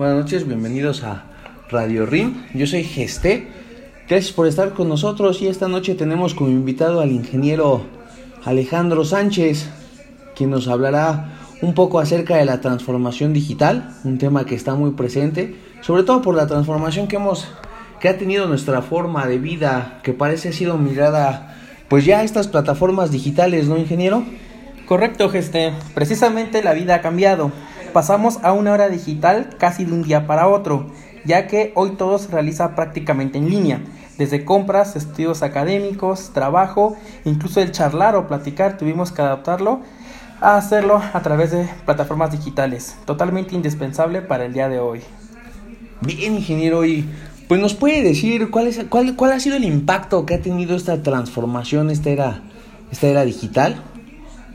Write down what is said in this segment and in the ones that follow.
Buenas noches, bienvenidos a Radio RIM. Yo soy Gesté. Gracias por estar con nosotros y esta noche tenemos como invitado al ingeniero Alejandro Sánchez, quien nos hablará un poco acerca de la transformación digital, un tema que está muy presente, sobre todo por la transformación que hemos que ha tenido nuestra forma de vida, que parece ha sido mirada pues ya a estas plataformas digitales, ¿no, ingeniero? Correcto, Geste. Precisamente la vida ha cambiado. Pasamos a una hora digital casi de un día para otro, ya que hoy todo se realiza prácticamente en línea. Desde compras, estudios académicos, trabajo, incluso el charlar o platicar, tuvimos que adaptarlo a hacerlo a través de plataformas digitales. Totalmente indispensable para el día de hoy. Bien, ingeniero, y pues nos puede decir cuál, es, cuál, cuál ha sido el impacto que ha tenido esta transformación, esta era, esta era digital.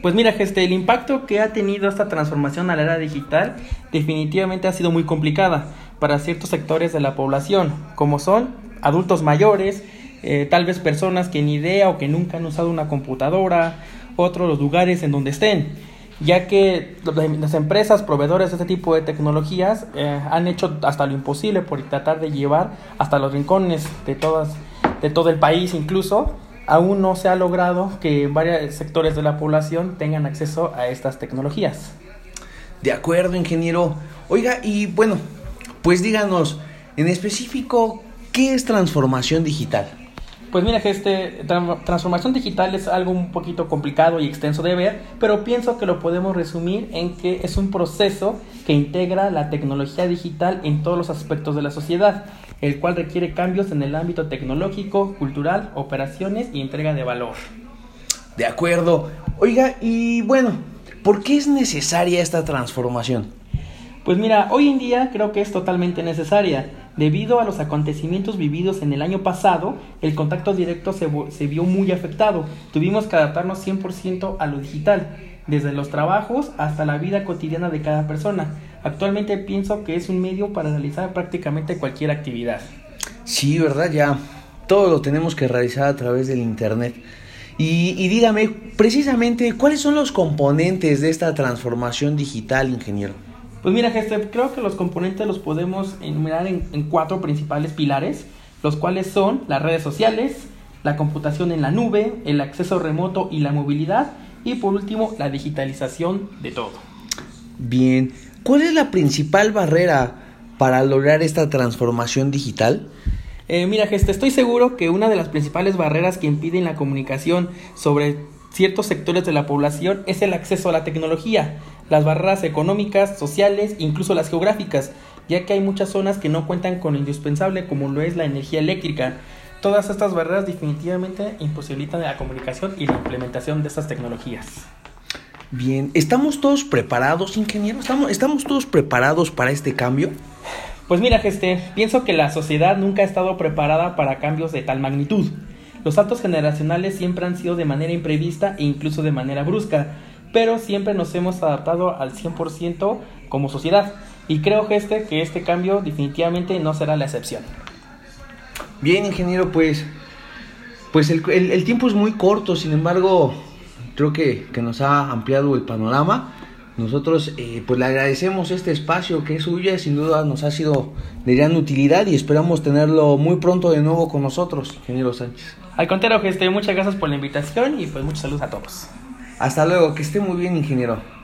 Pues mira, Geste, el impacto que ha tenido esta transformación a la era digital definitivamente ha sido muy complicada para ciertos sectores de la población, como son adultos mayores, eh, tal vez personas que ni idea o que nunca han usado una computadora, otros los lugares en donde estén, ya que las empresas proveedores de este tipo de tecnologías eh, han hecho hasta lo imposible por tratar de llevar hasta los rincones de todas de todo el país incluso aún no se ha logrado que varios sectores de la población tengan acceso a estas tecnologías. De acuerdo, ingeniero. Oiga, y bueno, pues díganos, en específico, ¿qué es transformación digital? Pues mira, este, transformación digital es algo un poquito complicado y extenso de ver, pero pienso que lo podemos resumir en que es un proceso que integra la tecnología digital en todos los aspectos de la sociedad, el cual requiere cambios en el ámbito tecnológico, cultural, operaciones y entrega de valor. De acuerdo. Oiga, y bueno, ¿por qué es necesaria esta transformación? Pues mira, hoy en día creo que es totalmente necesaria. Debido a los acontecimientos vividos en el año pasado, el contacto directo se, se vio muy afectado. Tuvimos que adaptarnos 100% a lo digital, desde los trabajos hasta la vida cotidiana de cada persona. Actualmente pienso que es un medio para realizar prácticamente cualquier actividad. Sí, ¿verdad? Ya todo lo tenemos que realizar a través del Internet. Y, y dígame, precisamente, ¿cuáles son los componentes de esta transformación digital, ingeniero? Pues mira, Gester, creo que los componentes los podemos enumerar en, en, cuatro principales pilares, los cuales son las redes sociales, la computación en la nube, el acceso remoto y la movilidad, y por último, la digitalización de todo. Bien, ¿cuál es la principal barrera para lograr esta transformación digital? Eh, mira, Gester, estoy seguro que una de las principales barreras que impiden la comunicación sobre ciertos sectores de la población es el acceso a la tecnología, las barreras económicas, sociales, incluso las geográficas, ya que hay muchas zonas que no cuentan con lo indispensable como lo es la energía eléctrica. Todas estas barreras definitivamente imposibilitan la comunicación y la implementación de estas tecnologías. Bien, ¿estamos todos preparados, ingeniero? ¿Estamos, ¿Estamos todos preparados para este cambio? Pues mira, Geste, pienso que la sociedad nunca ha estado preparada para cambios de tal magnitud. Los saltos generacionales siempre han sido de manera imprevista e incluso de manera brusca, pero siempre nos hemos adaptado al 100% como sociedad. Y creo este, que este cambio definitivamente no será la excepción. Bien, ingeniero, pues, pues el, el, el tiempo es muy corto, sin embargo, creo que, que nos ha ampliado el panorama. Nosotros eh, pues le agradecemos este espacio que es suyo, sin duda nos ha sido de gran utilidad y esperamos tenerlo muy pronto de nuevo con nosotros, ingeniero Sánchez. Al contrario, esté, muchas gracias por la invitación y pues muchos saludos a todos. Hasta luego, que esté muy bien, ingeniero.